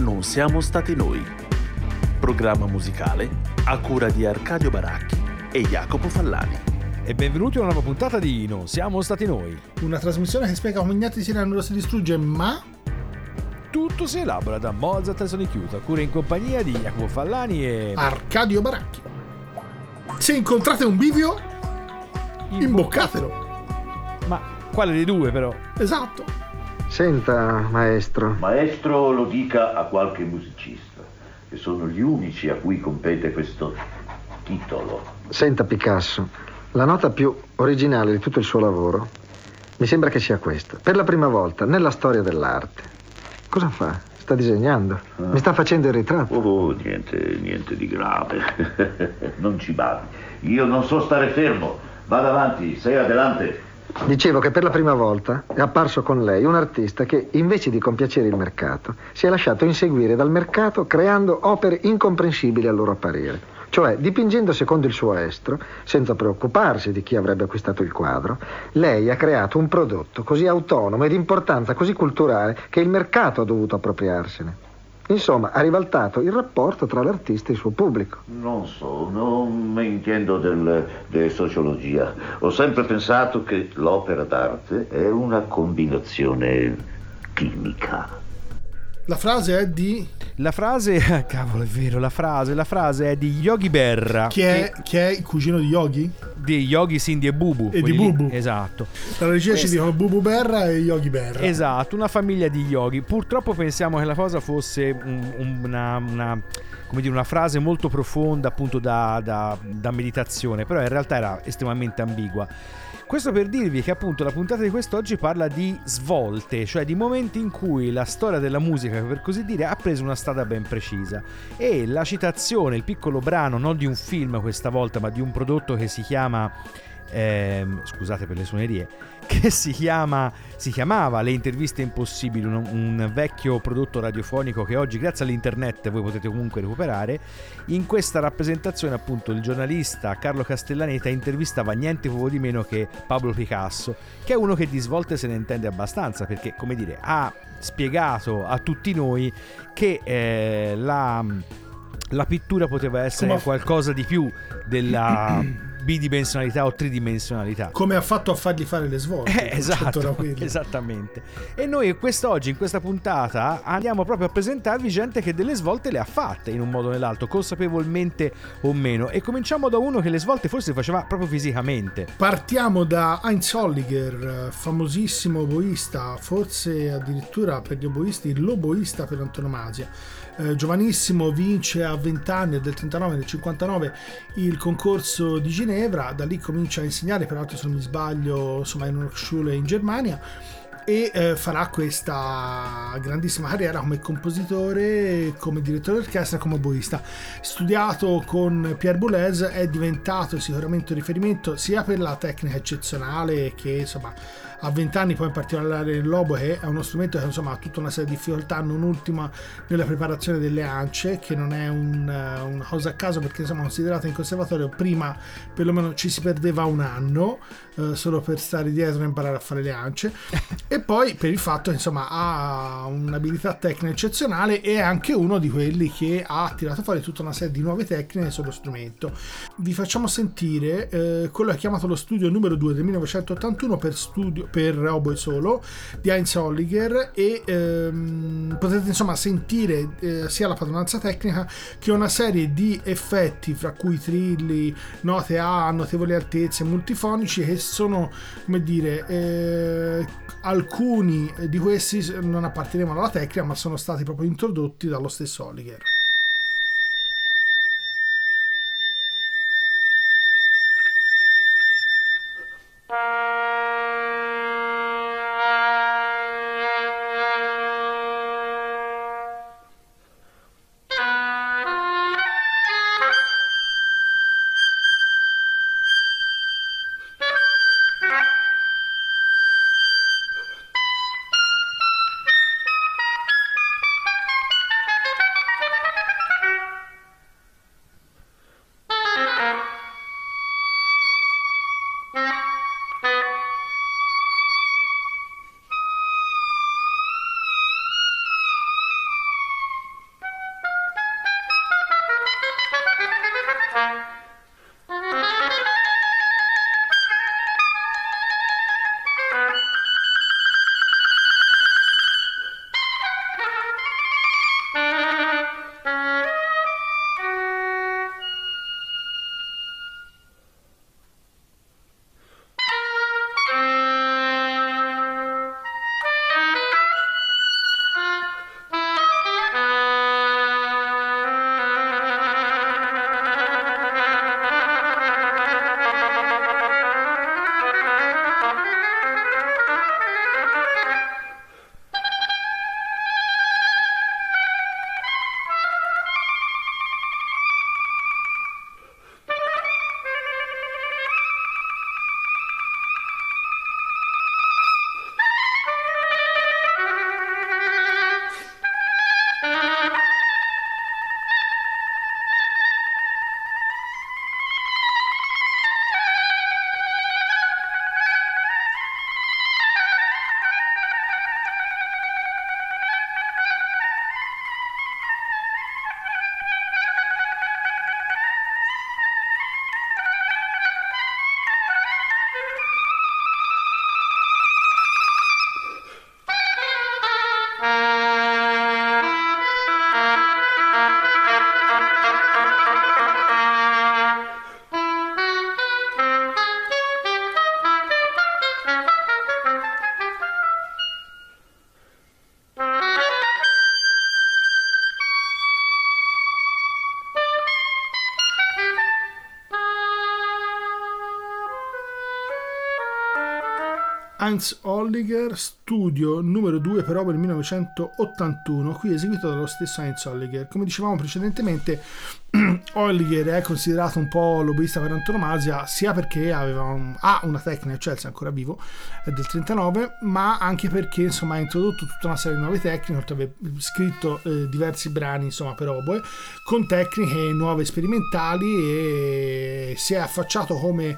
Non siamo stati noi. Programma musicale a cura di Arcadio Baracchi e Jacopo Fallani. E benvenuti a una nuova puntata di Non siamo stati noi. Una trasmissione che spiega come Ignati Sirano si distrugge, ma Tutto si elabora da Mozart e Sonic Youth, a cura in compagnia di Jacopo Fallani e... Arcadio Baracchi. Se incontrate un bivio, imboccatelo. Ma quale dei due però? Esatto. Senta, maestro, Maestro lo dica a qualche musicista, che sono gli unici a cui compete questo titolo. senta Picasso, la nota più originale di tutto il suo lavoro mi sembra che sia questa. Per la prima volta nella storia dell'arte. Cosa fa? Sta disegnando? Mi sta facendo il ritratto? Oh, niente, niente di grave. non ci badi. Io non so stare fermo. Vada avanti, sei adelante. Dicevo che per la prima volta è apparso con lei un artista che, invece di compiacere il mercato, si è lasciato inseguire dal mercato creando opere incomprensibili al loro apparire. Cioè, dipingendo secondo il suo estro, senza preoccuparsi di chi avrebbe acquistato il quadro, lei ha creato un prodotto così autonomo e di importanza così culturale che il mercato ha dovuto appropriarsene. Insomma, ha ribaltato il rapporto tra l'artista e il suo pubblico. Non so, non mi intendo del, di sociologia. Ho sempre pensato che l'opera d'arte è una combinazione chimica. La frase è di La frase... Cavolo, è vero, la frase, la frase è di Yogi Berra. chi è, chi è il cugino di Yogi? Di Yogi, Cindy e Bubu. E di quelli lì. Bubu. Esatto. La regia ci Questo- dicono Bubu Berra e Yogi Berra. Esatto, una famiglia di yogi. Purtroppo pensiamo che la cosa fosse un- una, una- come dire, una frase molto profonda, appunto da, da- da meditazione, però in realtà era estremamente ambigua. Questo per dirvi che appunto la puntata di quest'oggi parla di svolte, cioè di momenti in cui la storia della musica, per così dire, ha preso una strada ben precisa. E la citazione, il piccolo brano, non di un film questa volta, ma di un prodotto che si chiama ehm, scusate per le suonerie, che si, chiama, si chiamava Le interviste impossibili, un, un vecchio prodotto radiofonico che oggi grazie all'internet voi potete comunque recuperare. In questa rappresentazione appunto il giornalista Carlo Castellaneta intervistava niente poco di meno che Pablo Picasso, che è uno che di svolte se ne intende abbastanza perché come dire ha spiegato a tutti noi che eh, la la pittura poteva essere qualcosa di più della bidimensionalità o tridimensionalità. Come ha fatto a fargli fare le svolte? Eh, esatto, esattamente. E noi quest'oggi, in questa puntata, andiamo proprio a presentarvi gente che delle svolte le ha fatte in un modo o nell'altro, consapevolmente o meno. E cominciamo da uno che le svolte forse faceva proprio fisicamente. Partiamo da Heinz Holliger, famosissimo oboista, forse addirittura per gli oboisti l'oboista per antonomasia. Eh, giovanissimo, vince a 20 anni, del 39, del 59, il concorso di Ginevra, da lì comincia a insegnare, peraltro se non mi sbaglio, insomma in una schule in Germania e eh, farà questa grandissima carriera come compositore, come direttore d'orchestra, come oboista. Studiato con Pierre Boulez è diventato sicuramente un riferimento sia per la tecnica eccezionale che insomma a 20 anni poi in particolare l'obo che è uno strumento che insomma ha tutta una serie di difficoltà non ultima nella preparazione delle ance che non è un, eh, una cosa a caso perché insomma considerata in conservatorio prima perlomeno ci si perdeva un anno eh, solo per stare dietro e imparare a fare le ance. E poi per il fatto insomma ha un'abilità tecnica eccezionale e è anche uno di quelli che ha tirato fuori tutta una serie di nuove tecniche sullo strumento vi facciamo sentire eh, quello che è chiamato lo studio numero 2 del 1981 per, studio, per oboe solo di Heinz Holliger e ehm, potete insomma sentire eh, sia la padronanza tecnica che una serie di effetti fra cui trilli, note a notevoli altezze multifonici che sono come dire eh, alcuni di questi non appartenevano alla tecnica ma sono stati proprio introdotti dallo stesso Holliger Heinz Holliger, studio numero 2 per opera 1981, qui eseguito dallo stesso Heinz Holliger. Come dicevamo precedentemente, Holliger è considerato un po' l'oboista per antonomasia, sia perché un, ha una tecnica, Chelsea ancora vivo, è del 39, ma anche perché insomma, ha introdotto tutta una serie di nuove tecniche, oltre aver scritto eh, diversi brani insomma, per oboe, con tecniche nuove sperimentali e si è affacciato come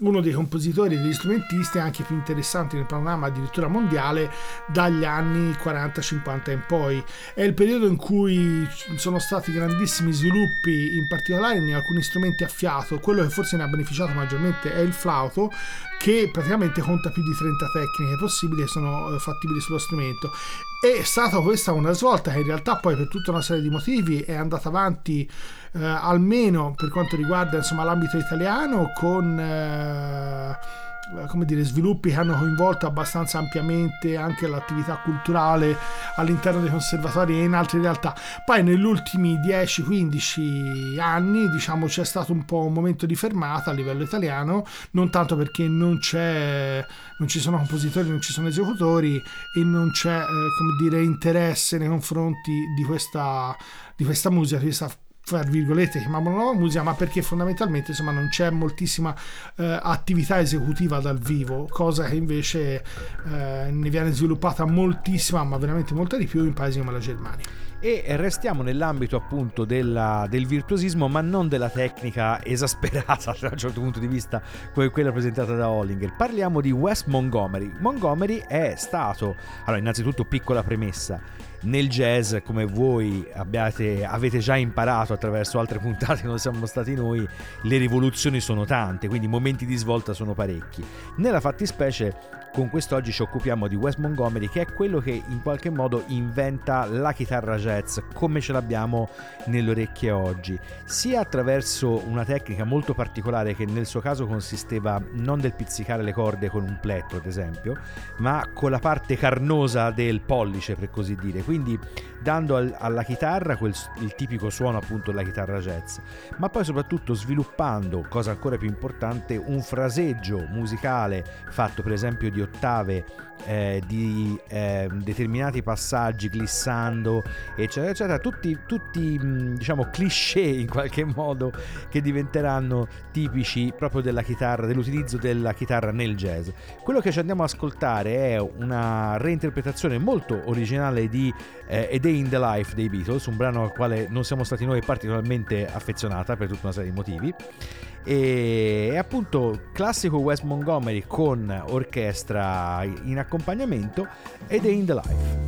uno dei compositori e degli strumentisti anche più interessanti nel panorama addirittura mondiale dagli anni 40-50 in poi. È il periodo in cui sono stati grandissimi sviluppi, in particolare in alcuni strumenti a fiato. Quello che forse ne ha beneficiato maggiormente è il flauto, che praticamente conta più di 30 tecniche possibili che sono eh, fattibili sullo strumento. È stata questa una svolta che in realtà poi per tutta una serie di motivi è andata avanti eh, almeno per quanto riguarda insomma, l'ambito italiano con eh, come dire, sviluppi che hanno coinvolto abbastanza ampiamente anche l'attività culturale all'interno dei conservatori e in altre realtà. Poi negli ultimi 10-15 anni diciamo c'è stato un po' un momento di fermata a livello italiano, non tanto perché non non ci sono compositori, non ci sono esecutori e non c'è eh, come dire interesse nei confronti di questa, di questa musica, di questa fra virgolette chiamiamola nuova musica ma perché fondamentalmente insomma non c'è moltissima eh, attività esecutiva dal vivo cosa che invece eh, ne viene sviluppata moltissima ma veramente molta di più in paesi come la Germania. E restiamo nell'ambito appunto della, del virtuosismo ma non della tecnica esasperata da un certo punto di vista come quella presentata da Hollinger. Parliamo di Wes Montgomery. Montgomery è stato allora innanzitutto piccola premessa nel jazz, come voi abbiate, avete già imparato attraverso altre puntate che non siamo stati noi, le rivoluzioni sono tante, quindi i momenti di svolta sono parecchi. Nella fattispecie con quest'oggi ci occupiamo di Wes Montgomery che è quello che in qualche modo inventa la chitarra jazz come ce l'abbiamo nelle orecchie oggi, sia attraverso una tecnica molto particolare che nel suo caso consisteva non del pizzicare le corde con un pletto ad esempio, ma con la parte carnosa del pollice per così dire, quindi dando al, alla chitarra quel, il tipico suono appunto della chitarra jazz, ma poi soprattutto sviluppando, cosa ancora più importante, un fraseggio musicale fatto per esempio di ottave eh, di eh, determinati passaggi glissando eccetera eccetera. Tutti, tutti diciamo cliché in qualche modo che diventeranno tipici proprio della chitarra dell'utilizzo della chitarra nel jazz. Quello che ci andiamo ad ascoltare è una reinterpretazione molto originale di eh, A Day in the Life dei Beatles un brano al quale non siamo stati noi particolarmente affezionata per tutta una serie di motivi e appunto classico Wes Montgomery con orchestra in accompagnamento ed è in the life.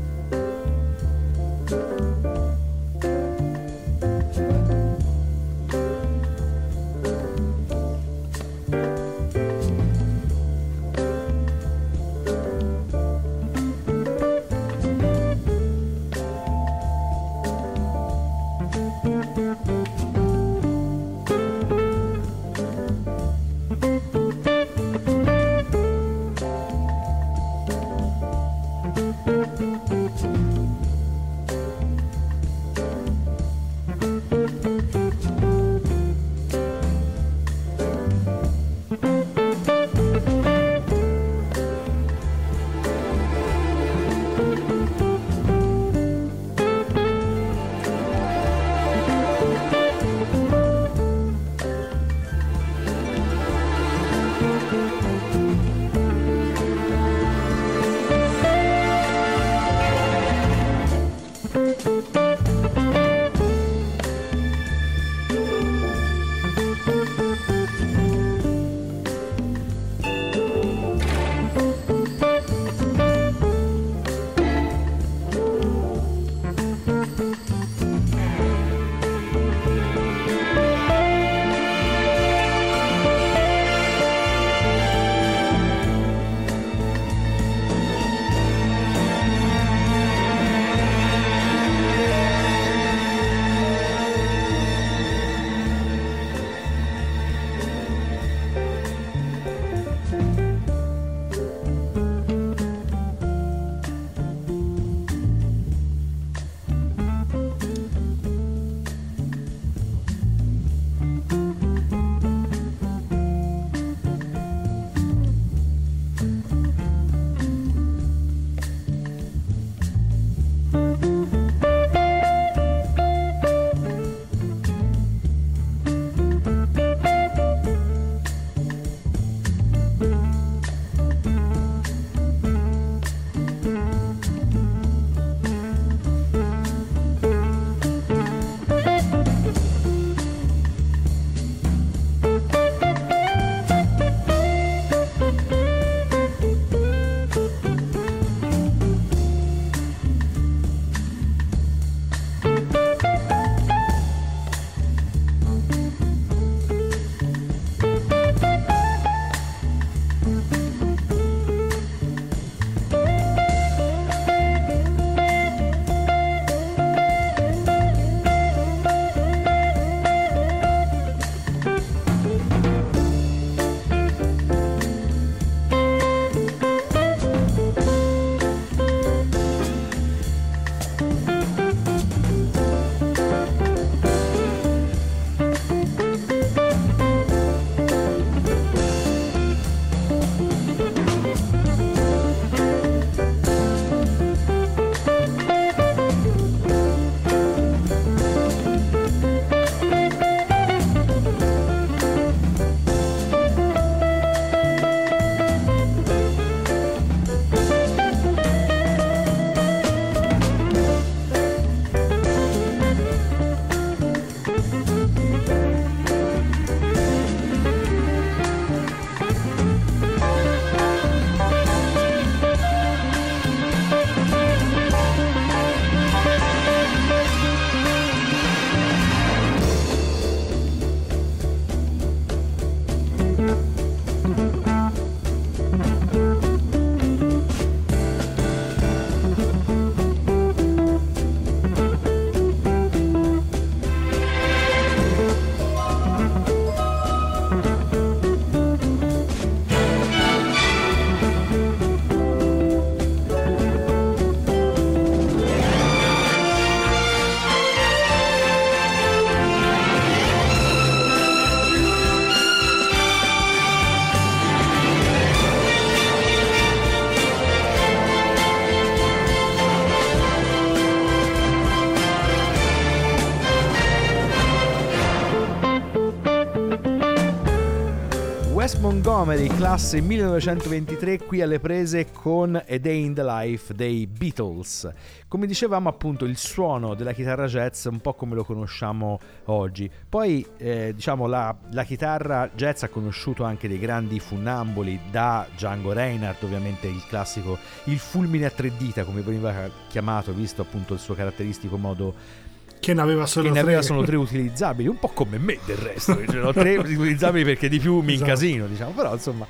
Montgomery, classe 1923, qui alle prese con A Day in the Life dei Beatles. Come dicevamo appunto il suono della chitarra jazz un po' come lo conosciamo oggi. Poi eh, diciamo la, la, chitarra jazz ha conosciuto anche dei grandi funnamboli da Django Reinhardt, ovviamente il classico, il fulmine a tre dita come veniva chiamato, visto appunto il suo caratteristico modo che ne aveva solo che tre. ne aveva solo tre utilizzabili, un po' come me del resto, ce ne ho tre utilizzabili perché di più mi esatto. incasino, diciamo, però insomma...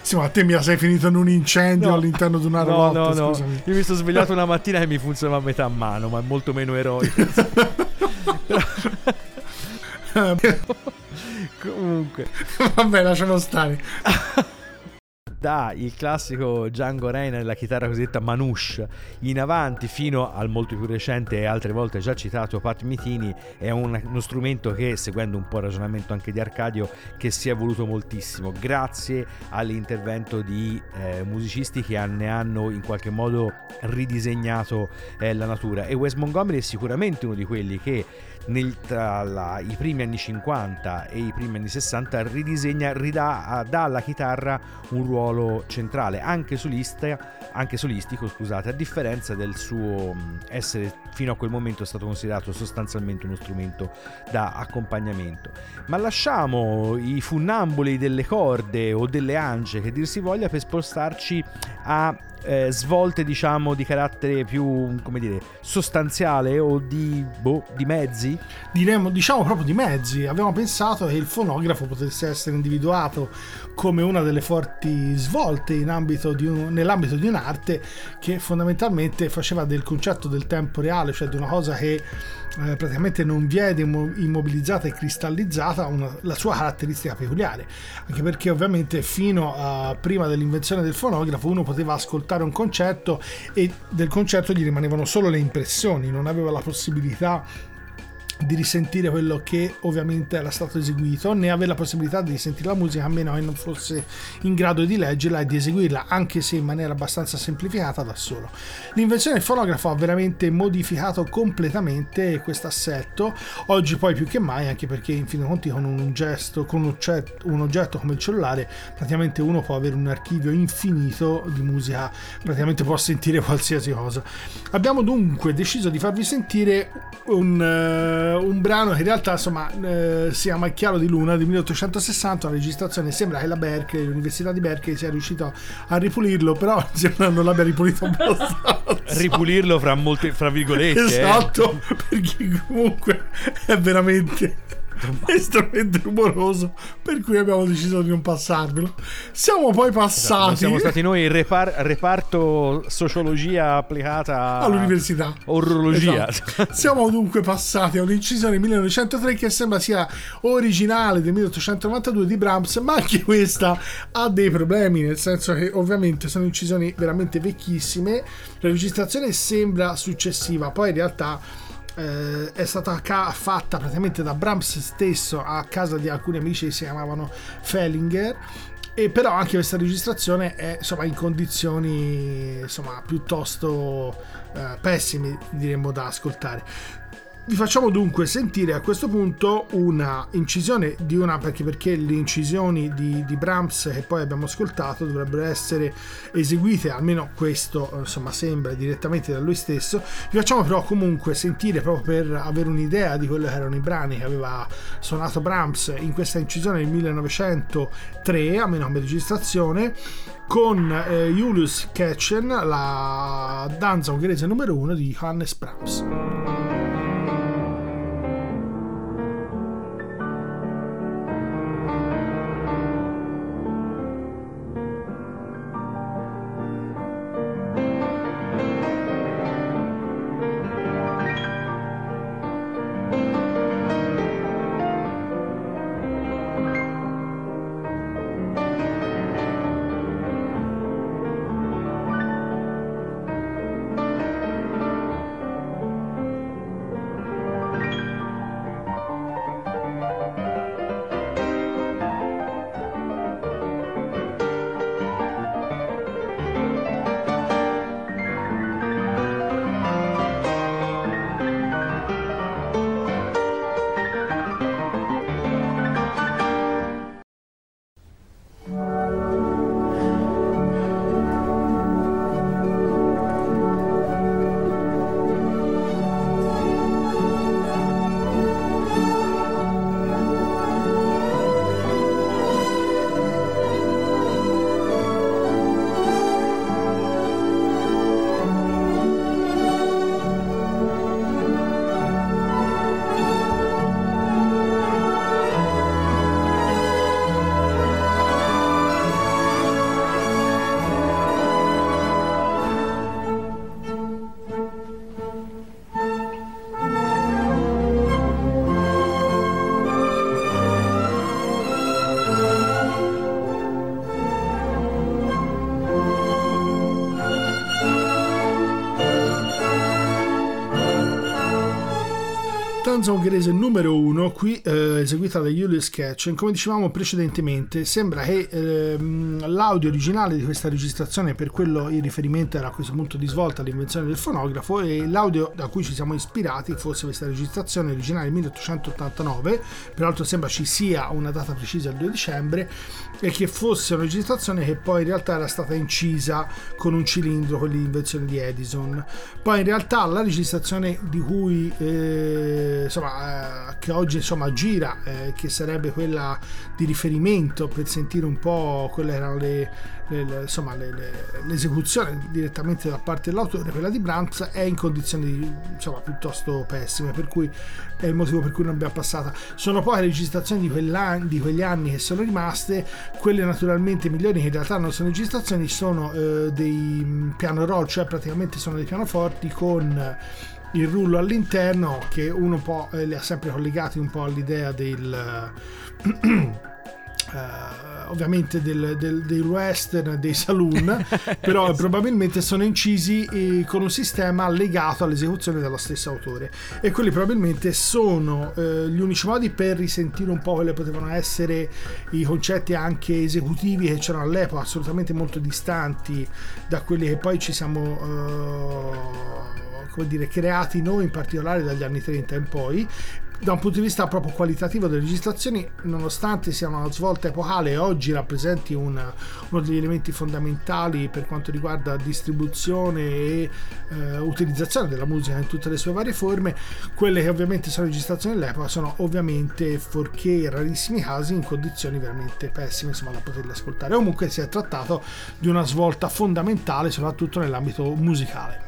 Sì, ma te mi sei finito in un incendio no. all'interno di una no, no, no. Io mi sono svegliato una mattina e mi funzionava a metà mano, ma è molto meno eroico. Comunque. Vabbè, lasciamo stare da il classico Django Reina la chitarra cosiddetta Manouche. In avanti fino al molto più recente e altre volte già citato Pat Mitini è un, uno strumento che seguendo un po' il ragionamento anche di Arcadio che si è evoluto moltissimo grazie all'intervento di eh, musicisti che ne hanno in qualche modo ridisegnato eh, la natura. E Wes Montgomery è sicuramente uno di quelli che nel, tra la, i primi anni 50 e i primi anni 60 ridisegna, ridà dà alla chitarra un ruolo centrale, anche, solista, anche solistico, scusate, a differenza del suo essere fino a quel momento stato considerato sostanzialmente uno strumento da accompagnamento. Ma lasciamo i funnamboli delle corde o delle ance che dir si voglia per spostarci a eh, svolte diciamo di carattere più come dire sostanziale o di, boh, di mezzi? Diremmo diciamo proprio di mezzi. Abbiamo pensato che il fonografo potesse essere individuato come una delle forti svolte di un, nell'ambito di un'arte che fondamentalmente faceva del concetto del tempo reale cioè di una cosa che eh, praticamente non viene immobilizzata e cristallizzata una, la sua caratteristica peculiare, anche perché ovviamente fino a prima dell'invenzione del fonografo uno poteva ascoltare un concerto e del concerto gli rimanevano solo le impressioni, non aveva la possibilità di risentire quello che ovviamente era stato eseguito, né avere la possibilità di sentire la musica a meno che non fosse in grado di leggerla e di eseguirla, anche se in maniera abbastanza semplificata da solo. L'invenzione del fonografo ha veramente modificato completamente questo assetto, oggi poi più che mai, anche perché in fin dei conti con un gesto, con un oggetto, un oggetto come il cellulare, praticamente uno può avere un archivio infinito di musica, praticamente può sentire qualsiasi cosa. Abbiamo dunque deciso di farvi sentire un eh, un brano che in realtà insomma uh, si chiama Chiaro di Luna del 1860 la registrazione sembra che la Berkeley l'università di Berkeley sia riuscito a ripulirlo però sembra non l'abbia ripulito abbastanza ripulirlo fra molte fra virgolette eh. esatto eh. perché comunque è veramente estremamente rumoroso per cui abbiamo deciso di non passarvelo. Siamo poi passati esatto, siamo stati noi il repar- reparto sociologia applicata all'università. orologia esatto. siamo dunque passati a un'incisione 1903 che sembra sia originale del 1892 di Brahms ma anche questa ha dei problemi nel senso che ovviamente sono incisioni veramente vecchissime. La registrazione sembra successiva poi in realtà eh, è stata ca- fatta praticamente da Brahms stesso a casa di alcuni amici che si chiamavano Fellinger. E però anche questa registrazione è insomma in condizioni insomma piuttosto eh, pessime diremmo da ascoltare vi facciamo dunque sentire a questo punto una incisione di una perché, perché le incisioni di, di, Brahms che poi abbiamo ascoltato dovrebbero essere eseguite, almeno questo insomma sembra direttamente da lui stesso. Vi facciamo però comunque sentire proprio per avere un'idea di quello che erano i brani che aveva suonato Brahms in questa incisione del 1903, almeno come registrazione, con eh, Julius Ketchen, la danza ungherese numero uno di Johannes Brahms. Stanza ungherese numero uno, qui eh, eseguita da Julius Sketch. Come dicevamo precedentemente, sembra che ehm, l'audio originale di questa registrazione, per quello il riferimento era a questo punto di svolta all'invenzione del fonografo, e l'audio da cui ci siamo ispirati fosse questa registrazione originale 1889. Peraltro sembra ci sia una data precisa, il 2 dicembre, e che fosse una registrazione che poi in realtà era stata incisa con un cilindro con l'invenzione di Edison. Poi in realtà la registrazione di cui eh, insomma, eh, che oggi insomma, gira, eh, che sarebbe quella di riferimento per sentire un po' quelle erano le, le, le, insomma, l'esecuzione direttamente da parte dell'autore, quella di Brandt è in condizioni insomma, piuttosto pessime, per cui è il motivo per cui non abbiamo passata. Sono poi le registrazioni di, di, quegli anni che sono rimaste, quelle naturalmente migliori che in realtà non sono registrazioni, sono eh, dei mm, piano roll, cioè praticamente sono dei pianoforti con il rullo all'interno che uno po' eh, li ha sempre collegati un po' all'idea del Uh, ovviamente del, del, dei western, dei saloon, però probabilmente sono incisi eh, con un sistema legato all'esecuzione dello stesso autore. E quelli probabilmente sono eh, gli unici modi per risentire un po' quelli potevano essere i concetti anche esecutivi che c'erano all'epoca, assolutamente molto distanti da quelli che poi ci siamo uh, come dire, creati noi in particolare dagli anni 30 in poi da un punto di vista proprio qualitativo delle registrazioni, nonostante siano una svolta epocale e oggi rappresenti una, uno degli elementi fondamentali per quanto riguarda distribuzione e eh, utilizzazione della musica in tutte le sue varie forme, quelle che ovviamente sono registrazioni dell'epoca sono ovviamente, forché rarissimi casi, in condizioni veramente pessime insomma, da poterle ascoltare. Comunque si è trattato di una svolta fondamentale soprattutto nell'ambito musicale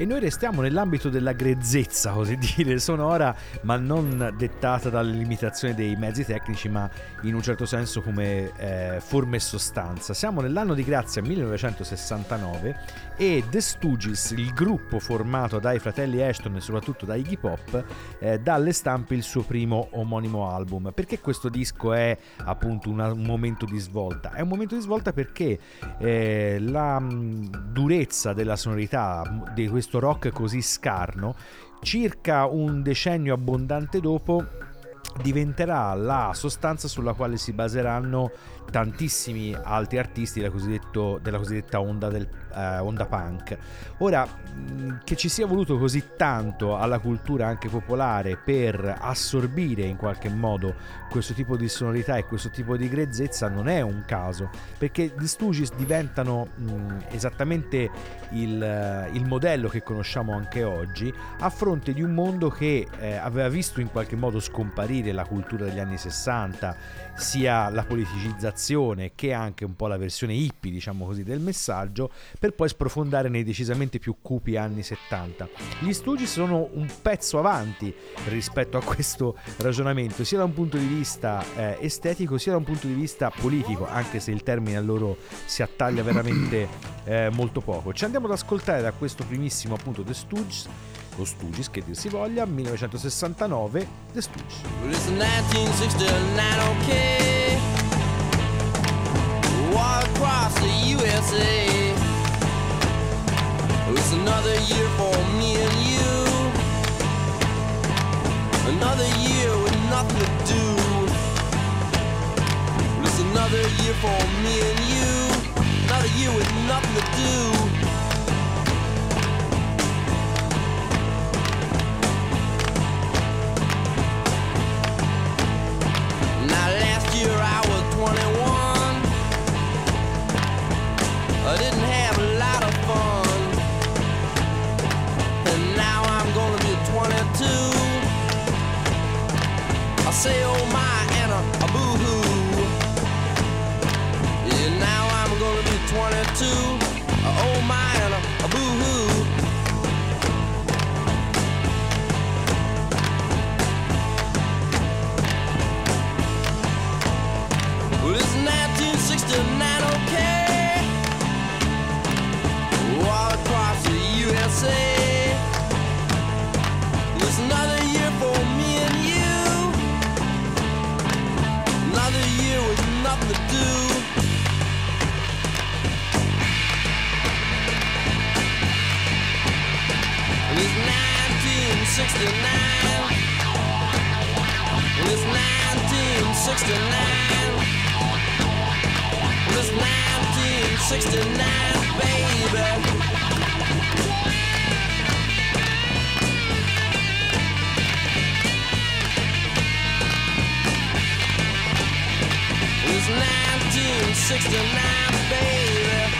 e noi restiamo nell'ambito della grezzezza, così dire, sonora, ma non dettata dalle limitazioni dei mezzi tecnici, ma in un certo senso come eh, forma e sostanza. Siamo nell'anno di grazia 1969 e The Stooges, il gruppo formato dai fratelli Ashton e soprattutto da Iggy Pop, eh, dà alle stampe il suo primo omonimo album. Perché questo disco è appunto un momento di svolta? È un momento di svolta perché eh, la mh, durezza della sonorità di questo questo rock così scarno, circa un decennio abbondante dopo diventerà la sostanza sulla quale si baseranno tantissimi altri artisti della, della cosiddetta onda, del, eh, onda punk. Ora, mm, che ci sia voluto così tanto alla cultura anche popolare per assorbire in qualche modo questo tipo di sonorità e questo tipo di grezzezza non è un caso, perché gli Stooges diventano mh, mm, esattamente il, eh, il, modello che conosciamo anche oggi a fronte di un mondo che eh, aveva visto in qualche modo scomparire la cultura degli anni 60, sia la politicizzazione che anche un po' la versione hippie, diciamo così, del messaggio, per poi sprofondare nei decisamente più cupi anni 70. Gli Stooges sono un pezzo avanti rispetto a questo ragionamento, sia da un punto di vista eh, estetico sia da un punto di vista politico, anche se il termine a loro si attaglia veramente eh, molto poco. Ci andiamo ad ascoltare da questo primissimo appunto The Stooges o Stooges che dir si voglia, 1969 The Stooges. Across the USA. Oh, it's another year for me and you. Another year with nothing to do. It's another year for me and you. Another year with nothing to do. Say oh my and a, a boo hoo. Yeah, now I'm gonna be 22. Uh, oh my and a, a boo hoo. 1969. It's 1969. It's 1969, baby. It was 1969, baby.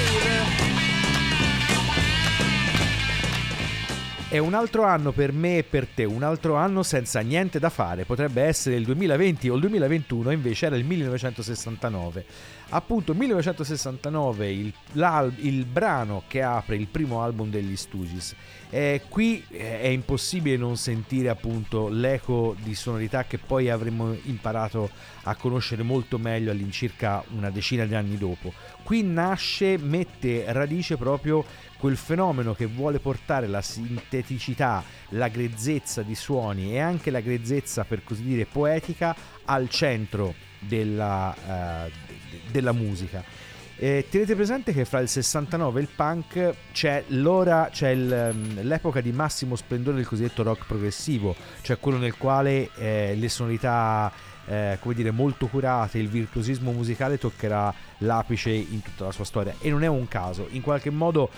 È un altro anno per me e per te, un altro anno senza niente da fare. Potrebbe essere il 2020 o il 2021, invece era il 1969. Appunto, 1969, il, il brano che apre il primo album degli Stooges. Eh, qui eh, è impossibile non sentire appunto l'eco di sonorità che poi avremmo imparato a conoscere molto meglio all'incirca una decina di anni dopo. Qui nasce, mette radice proprio quel fenomeno che vuole portare la sinteticità, la grezzezza di suoni e anche la grezzezza, per così dire, poetica al centro della, eh, de- della musica. Eh, tenete presente che fra il 69 e il punk c'è, l'ora, c'è il, ehm, l'epoca di massimo splendore del cosiddetto rock progressivo, cioè quello nel quale eh, le sonorità eh, come dire, molto curate, il virtuosismo musicale toccherà l'apice in tutta la sua storia. E non è un caso, in qualche modo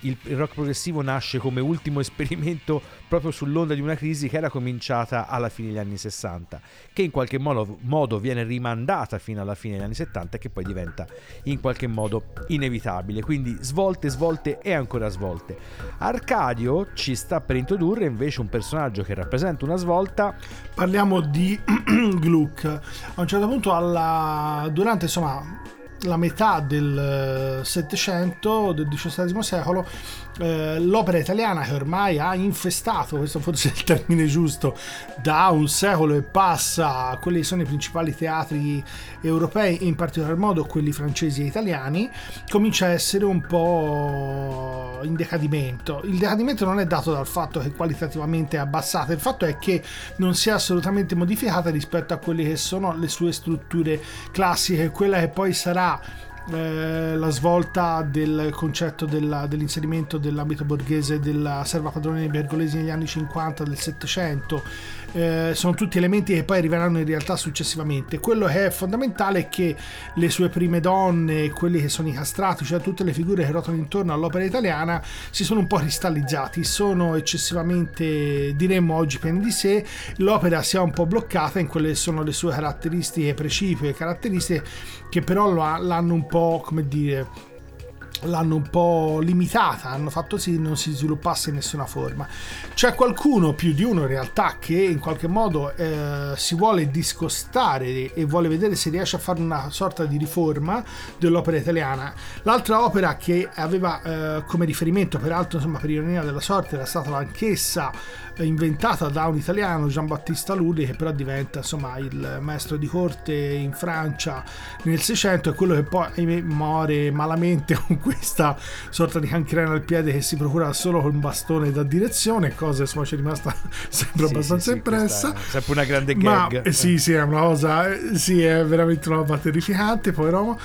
il, il rock progressivo nasce come ultimo esperimento proprio sull'onda di una crisi che era cominciata alla fine degli anni 60, che in qualche modo, modo viene rimandata fino alla fine degli anni 70 e che poi diventa in qualche modo inevitabile. Quindi svolte, svolte e ancora svolte. Arcadio ci sta per introdurre invece un personaggio che rappresenta una svolta Parliamo di Gluck. A un certo punto, alla- durante insomma, la metà del eh, Settecento, del XVII secolo, eh, l'opera italiana che ormai ha infestato, questo forse è il termine giusto, da un secolo e passa quelli che sono i principali teatri europei, in particolar modo quelli francesi e italiani, comincia a essere un po' in decadimento. Il decadimento non è dato dal fatto che qualitativamente è abbassata, il fatto è che non si è assolutamente modificata rispetto a quelle che sono le sue strutture classiche, quella che poi sarà eh, la svolta del concetto della- dell'inserimento dell'ambito borghese della serva padrone dei bergolesi negli anni 50 del 700 eh, sono tutti elementi che poi arriveranno in realtà successivamente. Quello che è fondamentale è che le sue prime donne quelli che sono i castrati cioè tutte le figure che rotano intorno all'opera italiana si sono un po' cristallizzati sono eccessivamente diremmo oggi pieni di sé. L'opera si è un po' bloccata in quelle che sono le sue caratteristiche precipue caratteristiche che però l'hanno un po' come dire l'hanno un po' limitata, hanno fatto sì che non si sviluppasse in nessuna forma. C'è qualcuno, più di uno in realtà, che in qualche modo eh, si vuole discostare e vuole vedere se riesce a fare una sorta di riforma dell'opera italiana. L'altra opera che aveva eh, come riferimento, peraltro insomma per ironia della sorte, era stata anch'essa eh, inventata da un italiano, Gian Battista Lulli, che però diventa insomma il maestro di corte in Francia nel 600 e quello che poi ahimè, muore malamente con questa sorta di cancrena al piede che si procura solo con un bastone da direzione, cosa insomma ci è rimasta sempre Sì, abbastanza sì, sì, impressa. è sempre una grande Ma gag. eh, sì, sì, è una cosa, eh, sì, è veramente una roba terrificante, poveromo.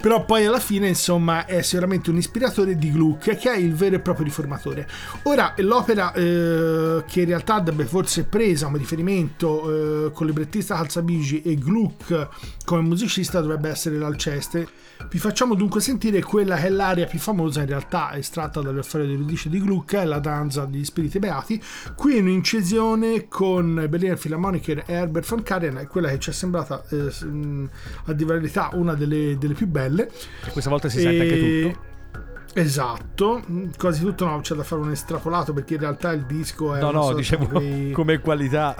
Però poi alla fine, insomma, è sicuramente un ispiratore di Gluck, che è il vero e proprio riformatore. Ora, l'opera eh, che in realtà avrebbe forse presa come riferimento eh, con librettista Calzabigi e Gluck come musicista dovrebbe essere l'Alceste. Vi facciamo dunque sentire quella che è l'aria più famosa, in realtà estratta dall'Orfeo di Eudice di Gluck, è la danza degli spiriti beati. Qui in un'incisione con Berliner Philharmoniker e Herbert von Karajan, quella che ci è sembrata eh, a la verità una delle, delle più belle. E questa volta si sente anche E- tutto. Esatto, Mm, quasi tutto no, c'è da fare un estrapolato perché in realtà il disco è No, no, dicevo di quei- come qualità.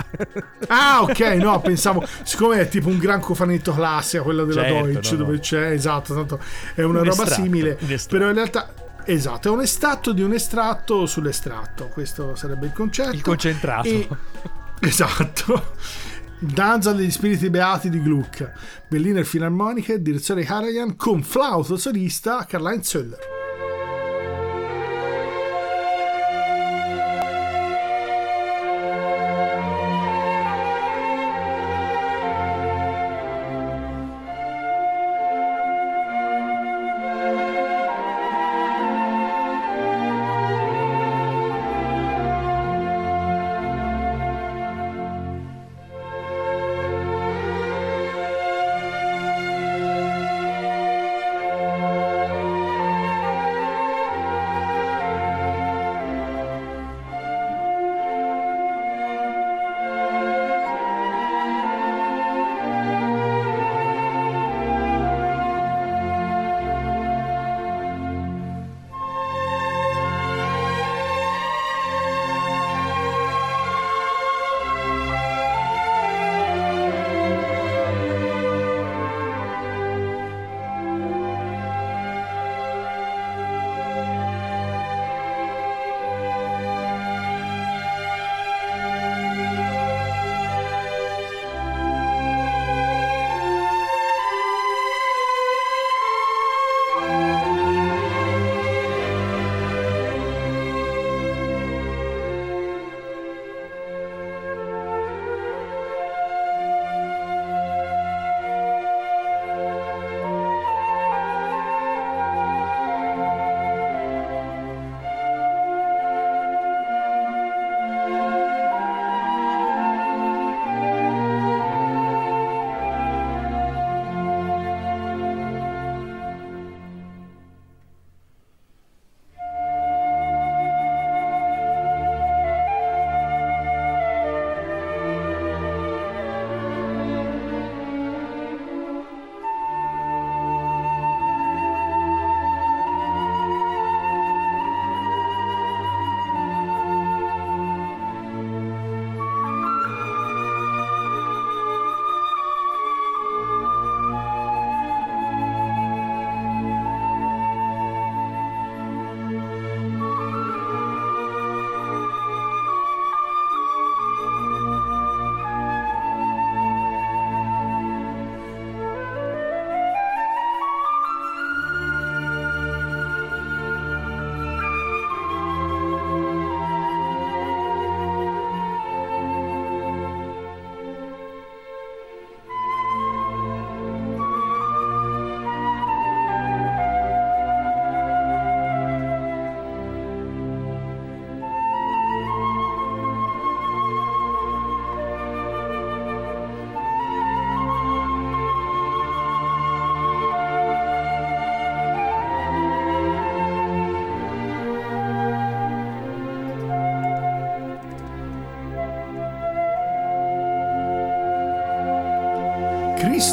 Ah, ok, no, pensavo, siccome è tipo un gran cofanetto classico, quello della Certo, Deutsche, no, no. dove c'è, esatto, tanto è una Un roba estratto, simile, un però in realtà Esatto, è un estratto di un estratto sull'estratto, questo sarebbe il concetto. Il concentrato. E- esatto. Danza degli spiriti beati di Gluck, Berliner Philharmoniker, direzione Karajan, con flauto solista Karl-Heinz Söller.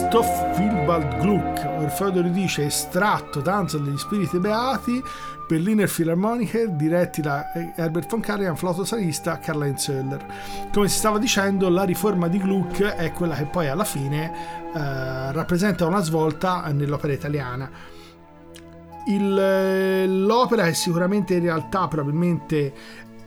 Christoph Willibald Gluck, Orfeo d'Euridice, estratto Danza degli Spiriti Beati, Berliner Philharmoniker, diretti da Herbert von Karajan, flauto salista Karl-Heinz Söller. Come si stava dicendo, la riforma di Gluck è quella che poi alla fine eh, rappresenta una svolta nell'opera italiana. Il- l'opera è sicuramente in realtà probabilmente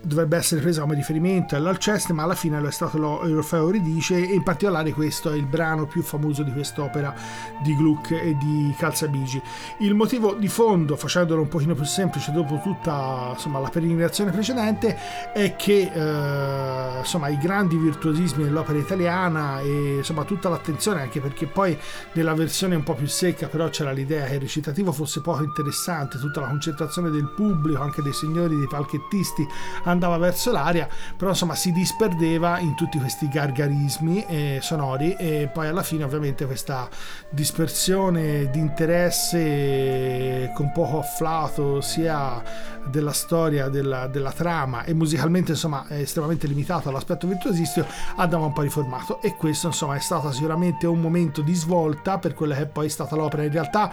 dovrebbe essere presa come riferimento all'Alceste, ma alla fine lo è stato lo- l'Orfeo Euridice e in particolare questo è il brano più famoso di quest'opera di Gluck e di Calzabigi. Il motivo di fondo, facendolo un pochino più semplice dopo tutta insomma, la peregrinazione precedente, è che eh, insomma, i grandi virtuosismi dell'opera italiana e insomma, tutta l'attenzione, anche perché poi nella versione un po' più secca però c'era l'idea che il recitativo fosse poco interessante, tutta la concentrazione del pubblico, anche dei signori, dei palchettisti, andava verso l'aria, però insomma si disperdeva in tutti questi gargarismi eh, sonori e poi alla fine ovviamente questa dispersione di interesse con poco afflato sia della storia, della, della trama e musicalmente insomma estremamente limitato all'aspetto virtuosistico andava un po' riformato. E questo insomma è stato sicuramente un momento di svolta per quella che è poi stata l'opera. In realtà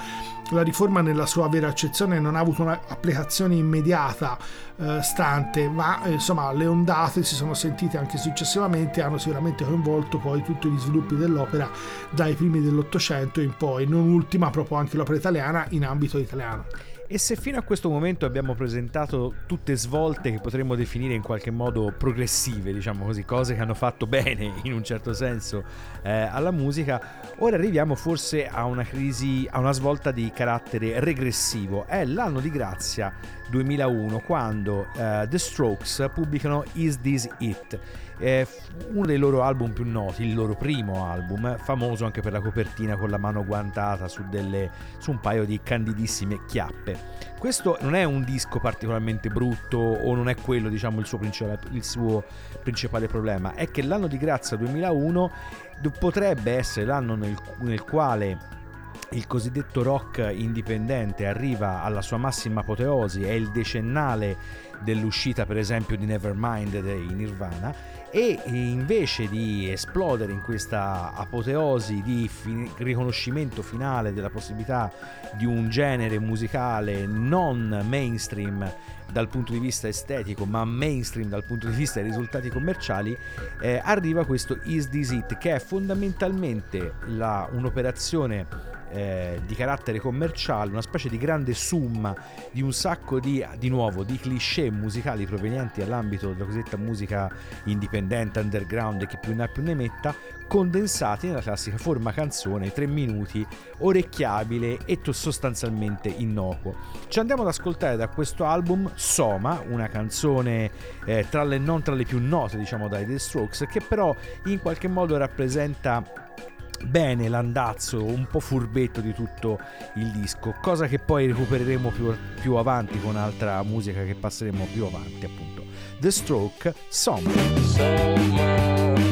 la riforma nella sua vera accezione non ha avuto un'applicazione immediata eh, stante ma insomma le ondate si sono sentite anche successivamente hanno sicuramente coinvolto poi tutti gli sviluppi dell'opera dai primi dell'Ottocento in poi non ultima proprio anche l'opera italiana in ambito italiano E se fino a questo momento abbiamo presentato tutte svolte che potremmo definire in qualche modo progressive, diciamo così, cose che hanno fatto bene in un certo senso eh, alla musica, ora arriviamo forse a una crisi, a una svolta di carattere regressivo. È l'anno di grazia 2001 quando eh, The Strokes pubblicano Is This It? È uno dei loro album più noti, il loro primo album, famoso anche per la copertina con la mano guantata su, delle, su un paio di candidissime chiappe. Questo non è un disco particolarmente brutto o non è quello, diciamo, il suo il suo principale problema, è che l'anno di grazia 2001 potrebbe essere l'anno nel, nel quale il cosiddetto rock indipendente arriva alla sua massima apoteosi, è il decennale dell'uscita per esempio di Nevermind dei Nirvana e invece di esplodere in questa apoteosi di fi- riconoscimento finale della possibilità di un genere musicale non mainstream dal punto di vista estetico ma mainstream dal punto di vista dei risultati commerciali eh, arriva questo Is This It che è fondamentalmente la, un'operazione eh, di carattere commerciale, una specie di grande summa di un sacco di, di nuovo, di cliché musicali provenienti dall'ambito della cosiddetta musica indipendente, underground e chi più ne ha più ne metta, condensati nella classica forma canzone, 3 minuti, orecchiabile e sostanzialmente innocuo. Ci andiamo ad ascoltare da questo album Soma, una canzone eh, tra le, non tra le più note diciamo dai The Strokes, che però in qualche modo rappresenta bene l'andazzo un po' furbetto di tutto il disco, cosa che poi recupereremo più, più avanti con altra musica che passeremo più avanti appunto. The Stroke, Soma. Soma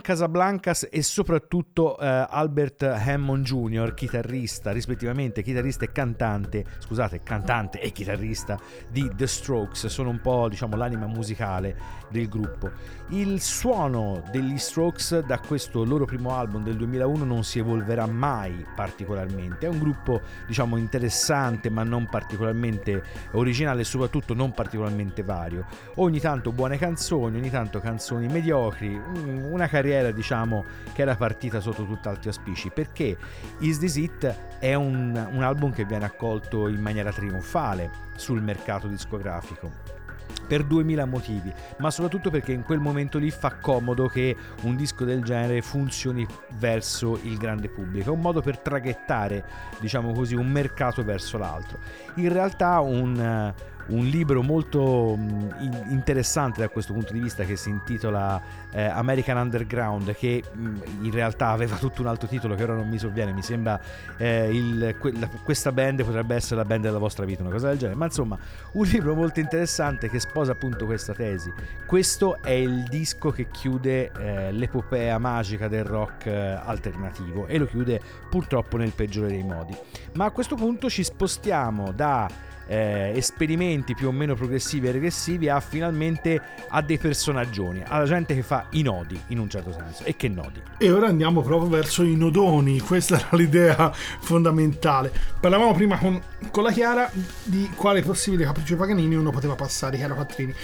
Casablancas e soprattutto eh, Albert Hammond Jr., chitarrista, rispettivamente chitarrista e cantante, scusate, cantante e chitarrista di The Strokes, sono un po' diciamo l'anima musicale del gruppo. Il suono degli Strokes da questo loro primo album del 2001 non si evolverà mai particolarmente, è un gruppo diciamo interessante ma non particolarmente originale e soprattutto non particolarmente vario. Ogni tanto buone canzoni, ogni tanto canzoni mediocri, mm, una carriera diciamo che era partita sotto tutt'altri auspici. Perché Is This It è un, un album che viene accolto in maniera trionfale sul mercato discografico. Per 2000 motivi, ma soprattutto perché in quel momento lì fa comodo che un disco del genere funzioni verso il grande pubblico, è un modo per traghettare, diciamo così, un mercato verso l'altro. In realtà un, un libro molto in- interessante da questo punto di vista che si intitola eh, American Underground che mh, in realtà aveva tutto un altro titolo che ora non mi sovviene mi sembra eh, il- que- questa band potrebbe essere la band della vostra vita una cosa del genere. Ma insomma un libro molto interessante che sposa appunto questa tesi. Questo è il disco che chiude eh, l'epopea magica del rock eh, alternativo e lo chiude purtroppo nel peggiore dei modi. Ma a questo punto ci spostiamo da eh, esperimenti più o meno progressivi e regressivi a finalmente a dei personaggioni, alla gente che fa i nodi in un certo senso. E che nodi? E ora andiamo proprio verso i nodoni, questa era l'idea fondamentale. Parlavamo prima con, con la Chiara di quale possibile capriccio Paganini uno poteva passare, Chiara Quattrini.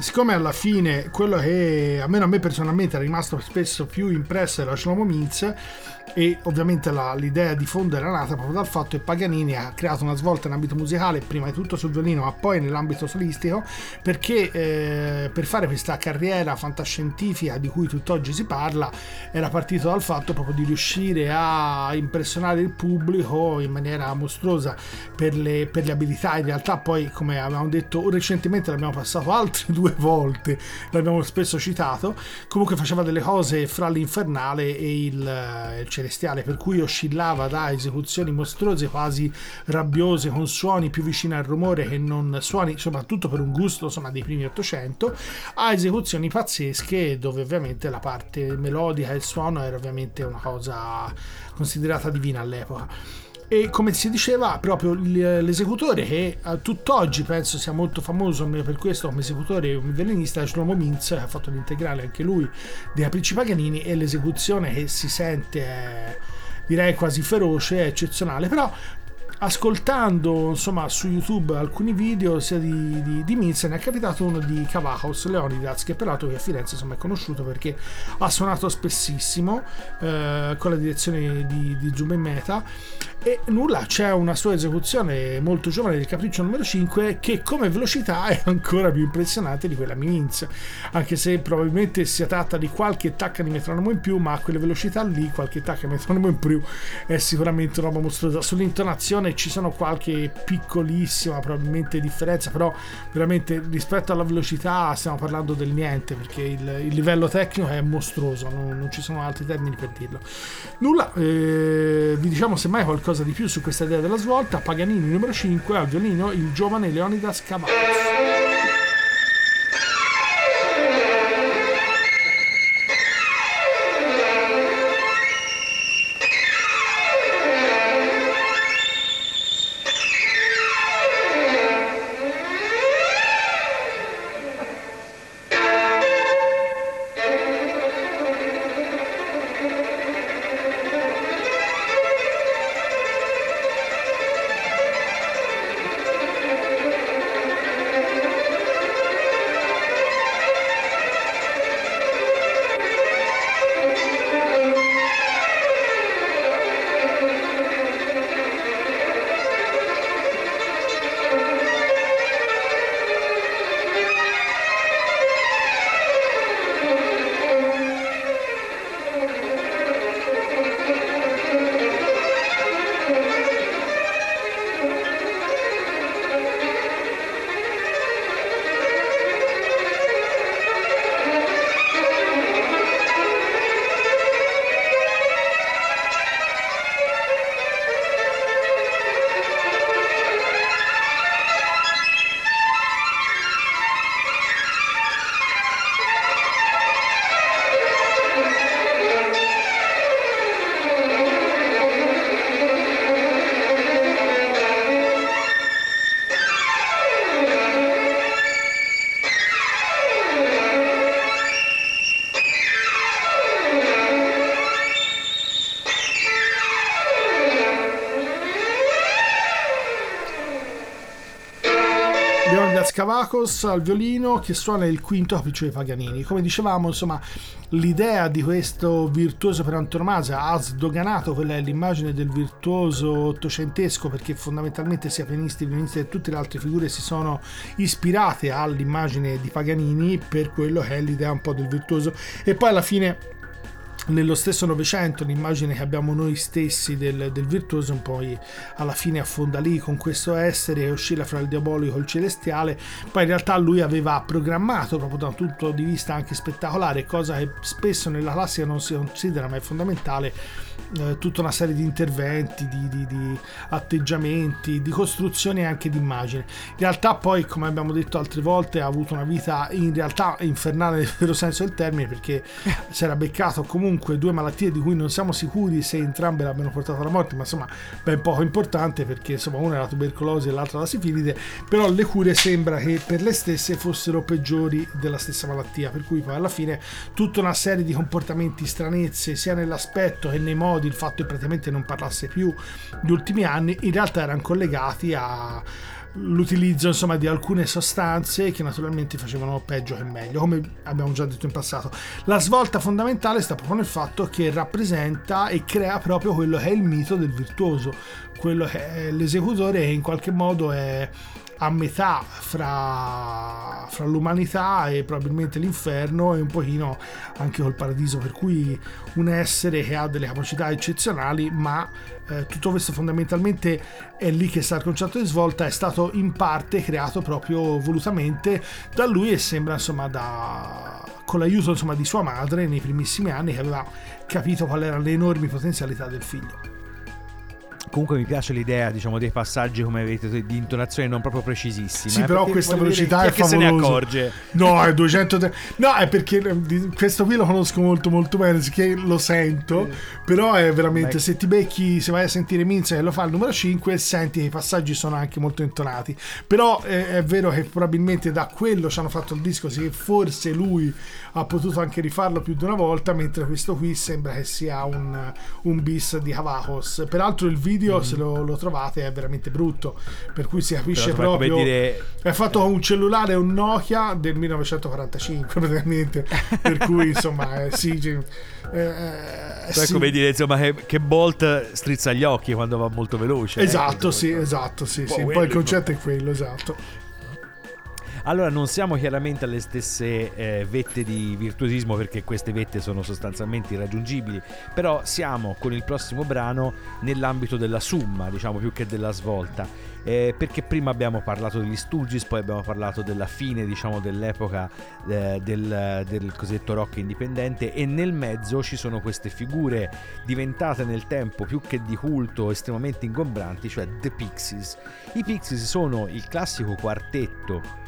Siccome alla fine quello che almeno a me personalmente è rimasto spesso più impresso la Shlomo Mintz e ovviamente la- l'idea di fondo era nata proprio dal fatto che Paganini ha creato una svolta in ambito musicale, prima di tutto sul violino ma poi nell'ambito solistico, perché eh, per fare questa carriera fantascientifica di cui tutt'oggi si parla era partito dal fatto proprio di riuscire a impressionare il pubblico in maniera mostruosa per le, per le abilità. In realtà poi, come avevamo detto recentemente, l'abbiamo passato altre due volte, l'abbiamo spesso citato, comunque faceva delle cose fra l'infernale e il, eh, il celestiale, per cui oscillava da esecuzioni mostruose, quasi rabbiose, con suoni più vicini al rumore che non suoni, soprattutto per un gusto insomma, dei primi 800, a esecuzioni pazzesche dove ovviamente la parte melodica e il suono era ovviamente una cosa considerata divina all'epoca. E come si diceva, proprio l'esecutore che a tutt'oggi penso sia molto famoso almeno per questo come esecutore come violinista Shlomo Mintz, che ha fatto l'integrale anche lui dei Capricci Paganini e l'esecuzione che si sente è direi quasi feroce, è eccezionale, però ascoltando insomma su YouTube alcuni video sia di, di, di Mintz ne è capitato uno di Cavajos Leonidas che peraltro qui a Firenze insomma è conosciuto perché ha suonato spessissimo eh, con la direzione di, di Zoom Meta. E nulla c'è una sua esecuzione molto giovane del capriccio numero 5 che come velocità è ancora più impressionante di quella di Mintz anche se probabilmente si tratta di qualche tacca di metronomo in più ma a quelle velocità lì qualche tacca di metronomo in più è sicuramente una roba mostruosa. Sull'intonazione ci sono qualche piccolissima probabilmente differenza però veramente rispetto alla velocità stiamo parlando del niente perché il, il livello tecnico è mostruoso non, non ci sono altri termini per dirlo. Nulla eh, vi diciamo semmai qualcosa di più su questa idea della svolta. Paganini numero 5 al violino il giovane Leonidas Cavazos Cavacos al violino che suona il quinto capriccio dei Paganini. Come dicevamo, insomma, l'idea di questo virtuoso per antonomasia ha sdoganato quella è l'immagine del virtuoso ottocentesco perché fondamentalmente sia pianisti, violinisti e tutte le altre figure si sono ispirate all'immagine di Paganini per quello che è l'idea un po' del virtuoso e poi alla fine nello stesso Novecento l'immagine che abbiamo noi stessi del, del virtuoso un po' alla fine affonda lì con questo essere che oscilla fra il diabolico e il celestiale poi in realtà lui aveva programmato proprio da un punto di vista anche spettacolare cosa che spesso nella classica non si considera ma è fondamentale eh, tutta una serie di interventi di, di, di atteggiamenti di costruzioni e anche di immagine. In realtà poi come abbiamo detto altre volte ha avuto una vita in realtà infernale nel vero senso del termine perché si era beccato comunque due malattie di cui non siamo sicuri se entrambe l'abbiano portato alla morte, ma insomma ben poco importante perché insomma una è la tubercolosi e l'altra la sifilide, però le cure sembra che per le stesse fossero peggiori della stessa malattia, per cui poi alla fine tutta una serie di comportamenti stranezze sia nell'aspetto che nei modi, il fatto che praticamente non parlasse più gli ultimi anni, in realtà erano collegati a l'utilizzo insomma di alcune sostanze che naturalmente facevano peggio che meglio come abbiamo già detto in passato. La svolta fondamentale sta proprio nel fatto che rappresenta e crea proprio quello che è il mito del virtuoso quello che è l'esecutore che in qualche modo è a metà fra, fra l'umanità e probabilmente l'inferno e un pochino anche col paradiso. Per cui un essere che ha delle capacità eccezionali ma eh, tutto questo fondamentalmente è lì che sta il concetto di svolta è stato in parte creato proprio volutamente da lui e sembra insomma da con l'aiuto insomma di sua madre nei primissimi anni che aveva capito quali erano le enormi potenzialità del figlio Comunque mi piace l'idea, diciamo, dei passaggi come avete detto, di intonazione non proprio precisissimi. Sì, eh, però questa dire, velocità chi è che se ne favolosa. accorge. No, è 200. No, è perché eh, questo qui lo conosco molto molto bene, che lo sento, però è veramente Beh. se ti becchi, se vai a sentire Minza che lo fa al numero 5, senti che i passaggi sono anche molto intonati. Però eh, è vero che probabilmente da quello ci hanno fatto il disco, sì, forse lui ha potuto anche rifarlo più di una volta, mentre questo qui sembra che sia un, un bis di Cavacos. Peraltro il video, se lo, lo trovate, è veramente brutto, per cui si capisce Mm. Però, proprio... dire- È fatto con un cellulare, un Nokia del 1945 praticamente, per cui insomma eh, sì, eh, eh, sì. come dire, insomma, che, che Bolt strizza gli occhi quando va molto veloce. eh, Esatto, questo- sì, esatto, sì, sì. Poi il concetto è quello, esatto. Allora, non siamo chiaramente alle stesse eh, vette di virtuosismo perché queste vette sono sostanzialmente irraggiungibili, però siamo con il prossimo brano nell'ambito della summa, diciamo più che della svolta. Eh, perché prima abbiamo parlato degli Stooges, poi abbiamo parlato della fine, diciamo, dell'epoca eh, del, del cosiddetto rock indipendente e nel mezzo ci sono queste figure diventate nel tempo più che di culto estremamente ingombranti, cioè The Pixies. I Pixies sono il classico quartetto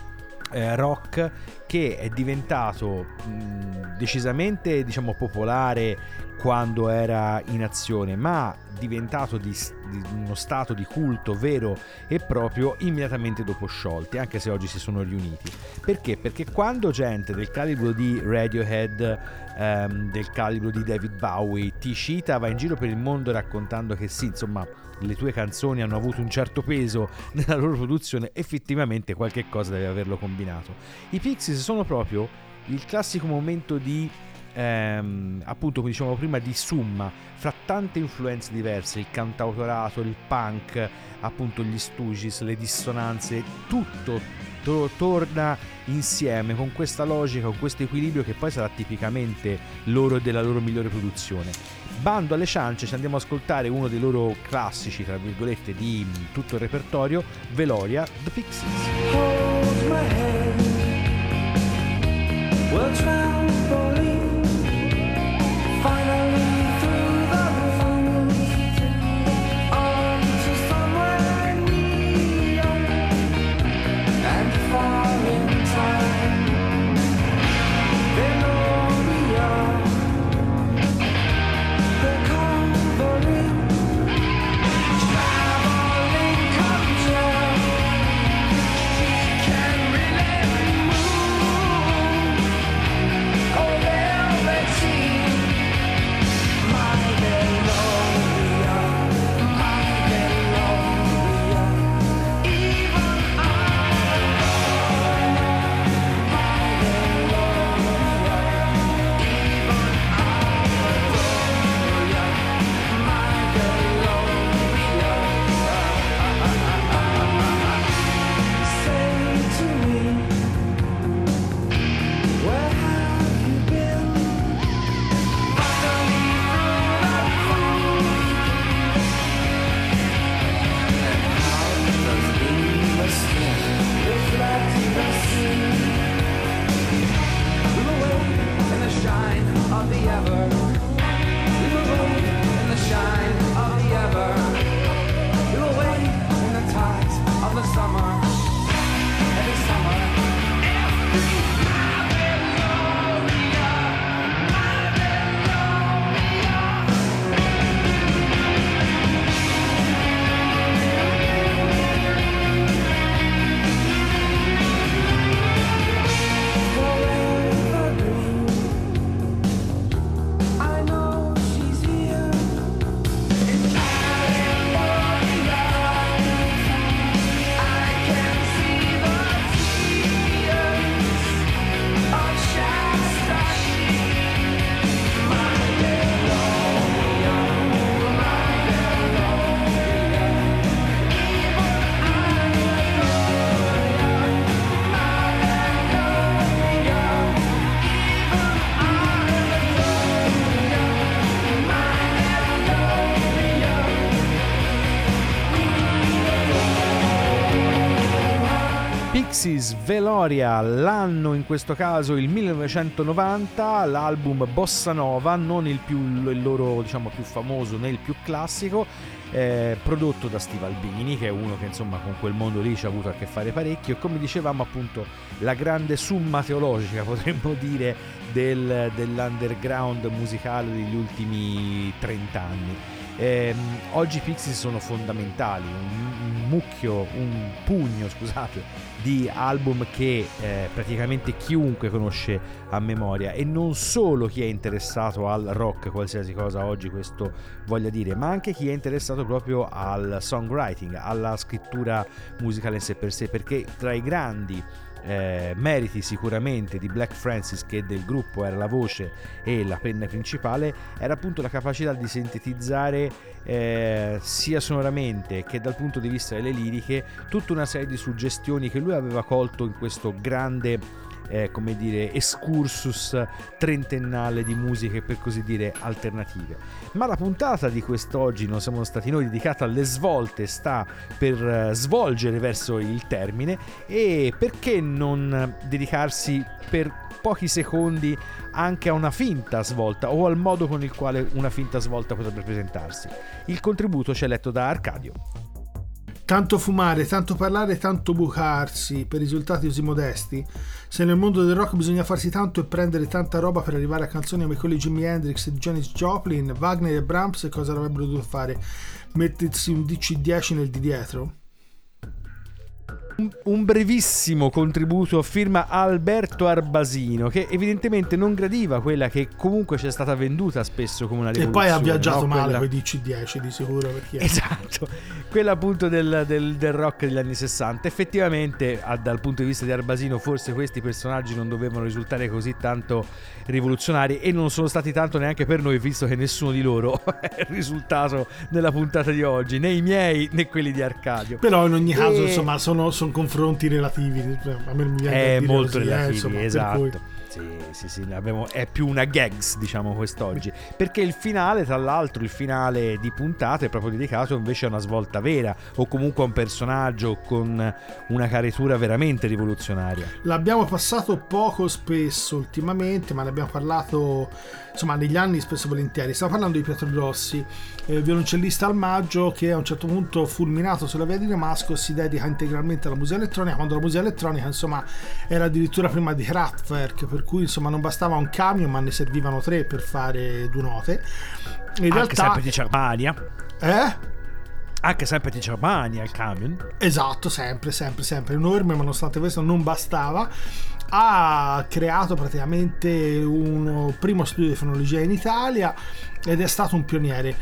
eh, rock che è diventato mh, decisamente diciamo popolare quando era in azione ma diventato di, di uno stato di culto vero e proprio immediatamente dopo sciolti anche se oggi si sono riuniti perché? perché quando gente del calibro di Radiohead ehm, del calibro di David Bowie ti cita va in giro per il mondo raccontando che sì insomma le tue canzoni hanno avuto un certo peso nella loro produzione, effettivamente qualche cosa deve averlo combinato. I Pixies sono proprio il classico momento di ehm, appunto come dicevamo prima di summa fra tante influenze diverse, il cantautorato, il punk, appunto gli Stooges, le dissonanze, tutto to- torna insieme con questa logica, con questo equilibrio che poi sarà tipicamente loro e della loro migliore produzione. Bando alle ciance, ci andiamo ad ascoltare uno dei loro classici, tra virgolette, di tutto il repertorio, Veloria, The Pixies. Pixies Veloria, l'anno in questo caso il 1990, l'album Bossa Nova, non il, più, il loro diciamo più famoso né il più classico, eh, prodotto da Steve Albini, che è uno che insomma con quel mondo lì ci ha avuto a che fare parecchio, e come dicevamo appunto la grande summa teologica potremmo dire del- dell'underground musicale degli ultimi 30 anni. Ehm, oggi i Pixies sono fondamentali, un, un mucchio, un pugno, scusate, di album che eh, praticamente chiunque conosce a memoria. E non solo chi è interessato al rock, qualsiasi cosa oggi questo voglia dire, ma anche chi è interessato proprio al songwriting, alla scrittura musicale in sé per sé, perché tra i grandi eh, meriti sicuramente di Black Francis che del gruppo era la voce e la penna principale era appunto la capacità di sintetizzare eh, sia sonoramente che dal punto di vista delle liriche tutta una serie di suggestioni che lui aveva colto in questo grande eh, come dire excursus trentennale di musiche per così dire alternative. Ma la puntata di quest'oggi non siamo stati noi dedicata alle svolte sta per eh, svolgere verso il termine. E perché non dedicarsi per pochi secondi anche a una finta svolta o al modo con il quale una finta svolta potrebbe presentarsi? Il contributo ci è letto da Arcadio Tanto fumare, tanto parlare, tanto bucarsi per risultati così modesti. Se nel mondo del rock bisogna farsi tanto e prendere tanta roba per arrivare a canzoni come quelle di Jimi Hendrix Janis Joplin, Wagner e Brahms cosa avrebbero dovuto fare? Mettersi un DC10 nel di dietro? Un- brevissimo contributo firma Alberto Arbasino che evidentemente non gradiva quella che comunque ci è stata venduta spesso come una E rivoluzione poi ha viaggiato no? male Quella- con i DC10 di sicuro perché Esatto, quella appunto del, del- del rock degli anni 60. Effettivamente, dal punto di vista di Arbasino, forse questi personaggi non dovevano risultare così tanto rivoluzionari e non sono stati tanto neanche per noi, visto che nessuno di loro è risultato nella puntata di oggi, né i miei né quelli di Arcadio. Però in ogni caso, E- insomma, sono, sono confronti relativi. A me mi viene È molto così, eh, relativi, insomma, per esatto. Sì, sì, sì, abbiamo- è più una gags, diciamo, quest'oggi. Perché il finale, tra l'altro, il finale di puntata è proprio dedicato invece a una svolta vera, o comunque a un personaggio con una caricatura veramente rivoluzionaria. L'abbiamo passato poco spesso ultimamente, ma ne abbiamo parlato insomma negli anni spesso e volentieri. Stiamo parlando di Pietro Grossi, eh, violoncellista al maggio che a un certo punto fulminato sulla via di Damasco si dedica integralmente alla musica elettronica, quando la musica elettronica insomma era addirittura prima di Kraftwerk, per cui insomma non bastava un camion ma ne servivano tre per fare due note. In Anche realtà... sempre di Germania. Eh? Anche sempre di Germania il camion. Esatto, sempre, sempre, sempre enorme, ma nonostante questo non bastava. Ha creato praticamente un primo studio di fonologia in Italia ed è stato un pioniere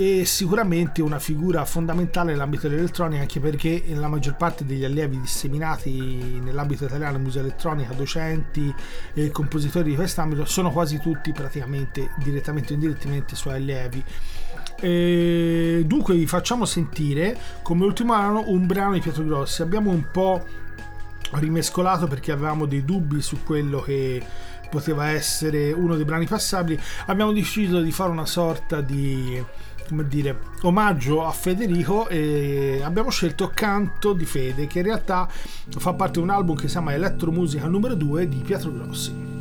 e sicuramente una figura fondamentale nell'ambito dell'elettronica anche perché la maggior parte degli allievi disseminati nell'ambito italiano musica elettronica, docenti e compositori di quest'ambito sono quasi tutti praticamente direttamente o indirettamente suoi allievi. E dunque vi facciamo sentire come ultimo anno un brano di Pietro Grossi. Abbiamo un po' rimescolato perché avevamo dei dubbi su quello che poteva essere uno dei brani passabili. Abbiamo deciso di fare una sorta di come dire omaggio a Federico e abbiamo scelto Canto di Fede che in realtà fa parte di un album che si chiama Elettromusica numero 2 di Pietro Grossi.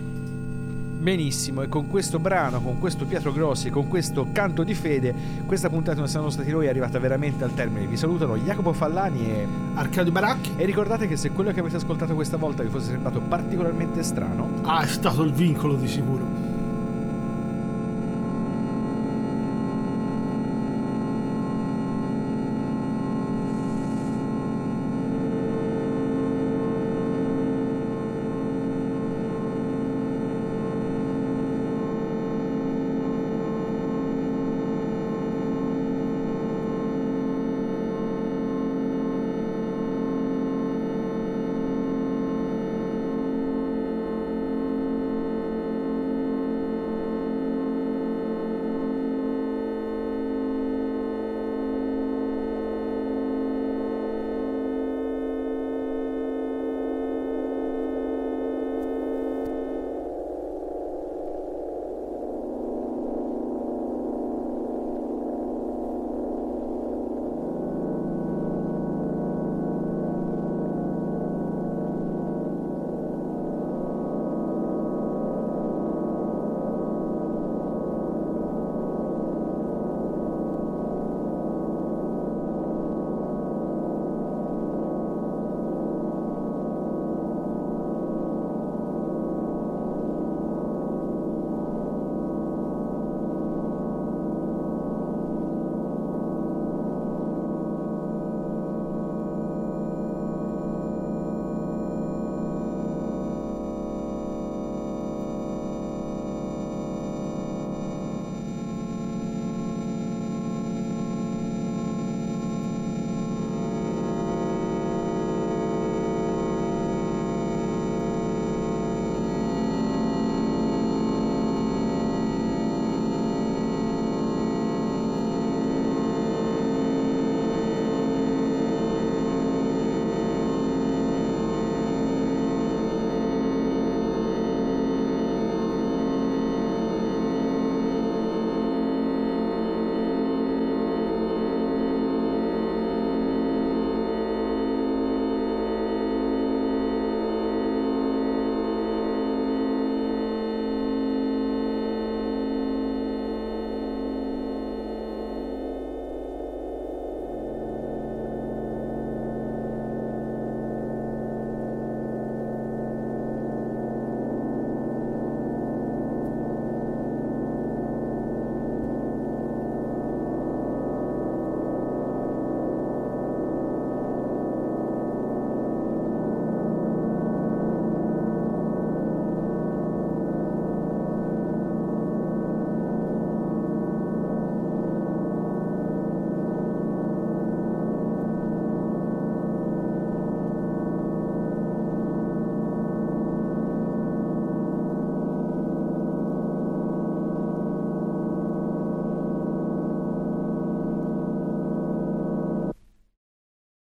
Benissimo, e con questo brano, con questo Pietro Grossi, con questo canto di fede, questa puntata non siamo stati noi è arrivata veramente al termine. Vi salutano Jacopo Fallani e, Arcadio Baracchi e ricordate che se quello che avete ascoltato questa volta vi fosse sembrato particolarmente strano, ah, è stato il vincolo di sicuro.